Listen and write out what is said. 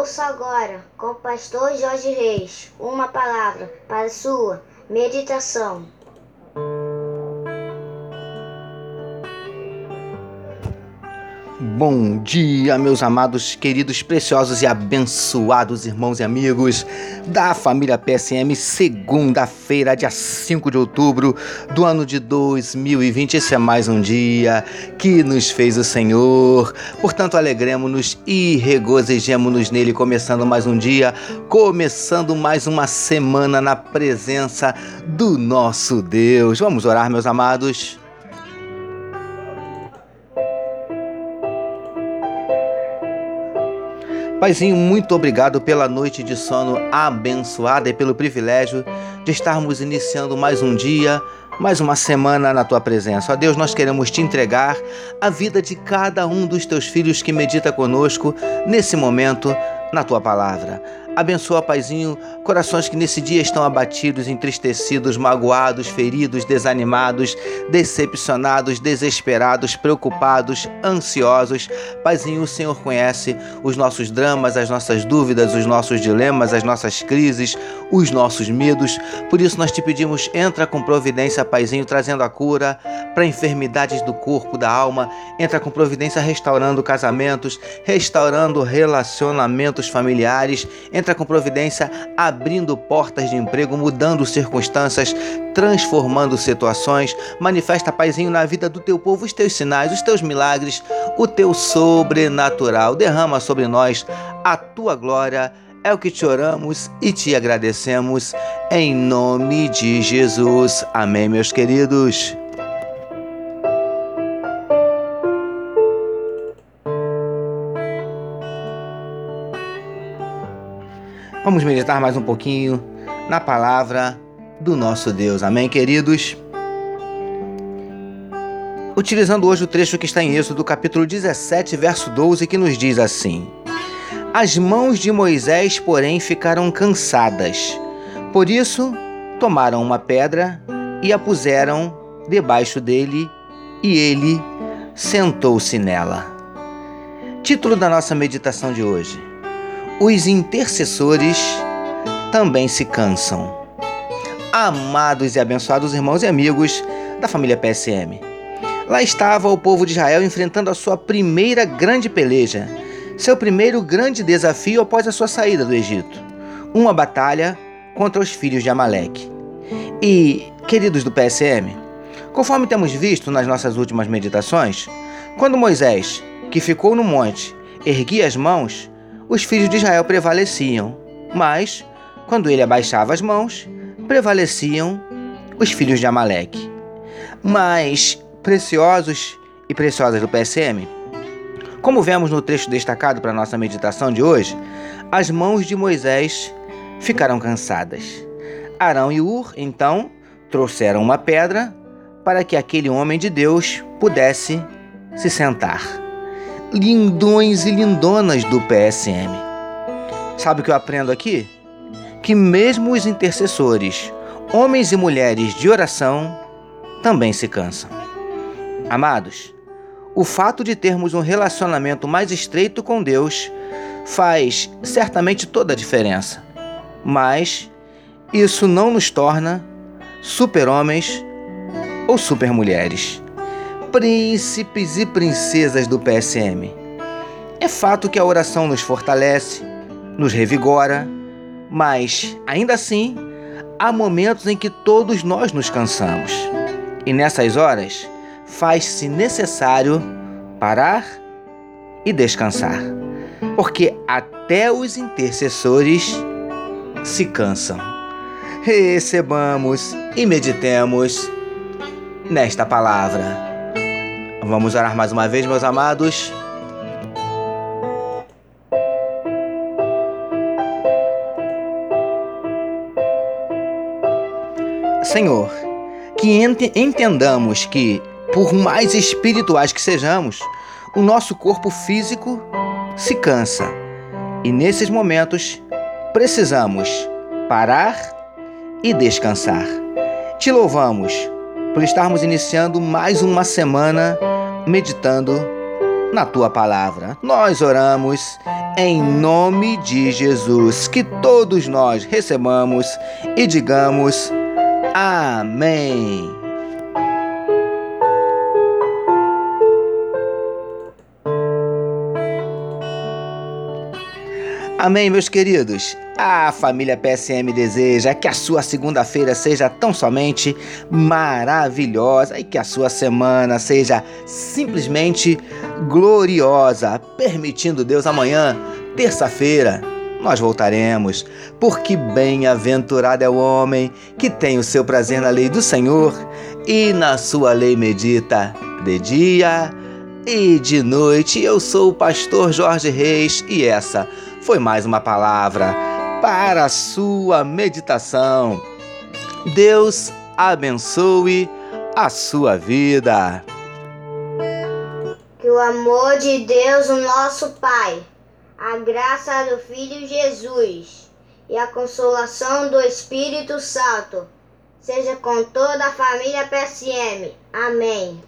Ouça agora, com o pastor Jorge Reis, uma palavra para sua meditação. Bom dia, meus amados, queridos, preciosos e abençoados irmãos e amigos da família PSM, segunda-feira, dia 5 de outubro do ano de 2020. Esse é mais um dia que nos fez o Senhor. Portanto, alegremos-nos e regozijemos-nos nele, começando mais um dia, começando mais uma semana na presença do nosso Deus. Vamos orar, meus amados. Paizinho, muito obrigado pela noite de sono abençoada e pelo privilégio de estarmos iniciando mais um dia, mais uma semana na tua presença. Ó Deus, nós queremos te entregar a vida de cada um dos teus filhos que medita conosco nesse momento na tua palavra. Abençoa, Paizinho, corações que nesse dia estão abatidos, entristecidos, magoados, feridos, desanimados, decepcionados, desesperados, preocupados, ansiosos. Paizinho, o Senhor conhece os nossos dramas, as nossas dúvidas, os nossos dilemas, as nossas crises, os nossos medos. Por isso nós te pedimos, entra com providência, Paizinho, trazendo a cura para enfermidades do corpo, da alma. Entra com providência restaurando casamentos, restaurando relacionamentos familiares entra com providência, abrindo portas de emprego, mudando circunstâncias, transformando situações. Manifesta, Paizinho, na vida do teu povo os teus sinais, os teus milagres, o teu sobrenatural. Derrama sobre nós a tua glória. É o que te oramos e te agradecemos em nome de Jesus. Amém, meus queridos. Vamos meditar mais um pouquinho na palavra do nosso Deus. Amém, queridos? Utilizando hoje o trecho que está em Êxodo, capítulo 17, verso 12, que nos diz assim: As mãos de Moisés, porém, ficaram cansadas. Por isso, tomaram uma pedra e a puseram debaixo dele, e ele sentou-se nela. Título da nossa meditação de hoje: os intercessores também se cansam. Amados e abençoados irmãos e amigos da família PSM. Lá estava o povo de Israel enfrentando a sua primeira grande peleja, seu primeiro grande desafio após a sua saída do Egito. Uma batalha contra os filhos de Amaleque. E, queridos do PSM, conforme temos visto nas nossas últimas meditações, quando Moisés, que ficou no monte, erguia as mãos, os filhos de Israel prevaleciam, mas, quando ele abaixava as mãos, prevaleciam os filhos de Amaleque. Mas, preciosos e preciosas do PSM, como vemos no trecho destacado para nossa meditação de hoje, as mãos de Moisés ficaram cansadas. Arão e Ur, então, trouxeram uma pedra para que aquele homem de Deus pudesse se sentar lindões e lindonas do PSM. Sabe o que eu aprendo aqui? Que mesmo os intercessores, homens e mulheres de oração, também se cansam. Amados, o fato de termos um relacionamento mais estreito com Deus faz certamente toda a diferença. Mas isso não nos torna super-homens ou super-mulheres príncipes e princesas do PSM. É fato que a oração nos fortalece, nos revigora, mas, ainda assim, há momentos em que todos nós nos cansamos. E nessas horas, faz-se necessário parar e descansar. Porque até os intercessores se cansam. Recebamos e meditemos nesta palavra. Vamos orar mais uma vez, meus amados. Senhor, que ent entendamos que, por mais espirituais que sejamos, o nosso corpo físico se cansa e nesses momentos precisamos parar e descansar. Te louvamos por estarmos iniciando mais uma semana meditando na tua palavra. Nós oramos Em nome de Jesus, que todos nós recebamos e digamos Amém. Amém, meus queridos. A família PSM deseja que a sua segunda-feira seja tão somente maravilhosa e que a sua semana seja simplesmente gloriosa, permitindo Deus amanhã, terça-feira, nós voltaremos, porque bem-aventurado é o homem que tem o seu prazer na lei do Senhor e na sua lei medita de dia e de noite. Eu sou o pastor Jorge Reis e essa foi mais uma palavra para a sua meditação. Deus abençoe a sua vida. Que o amor de Deus, o nosso Pai, a graça do Filho Jesus e a consolação do Espírito Santo seja com toda a família PSM. Amém.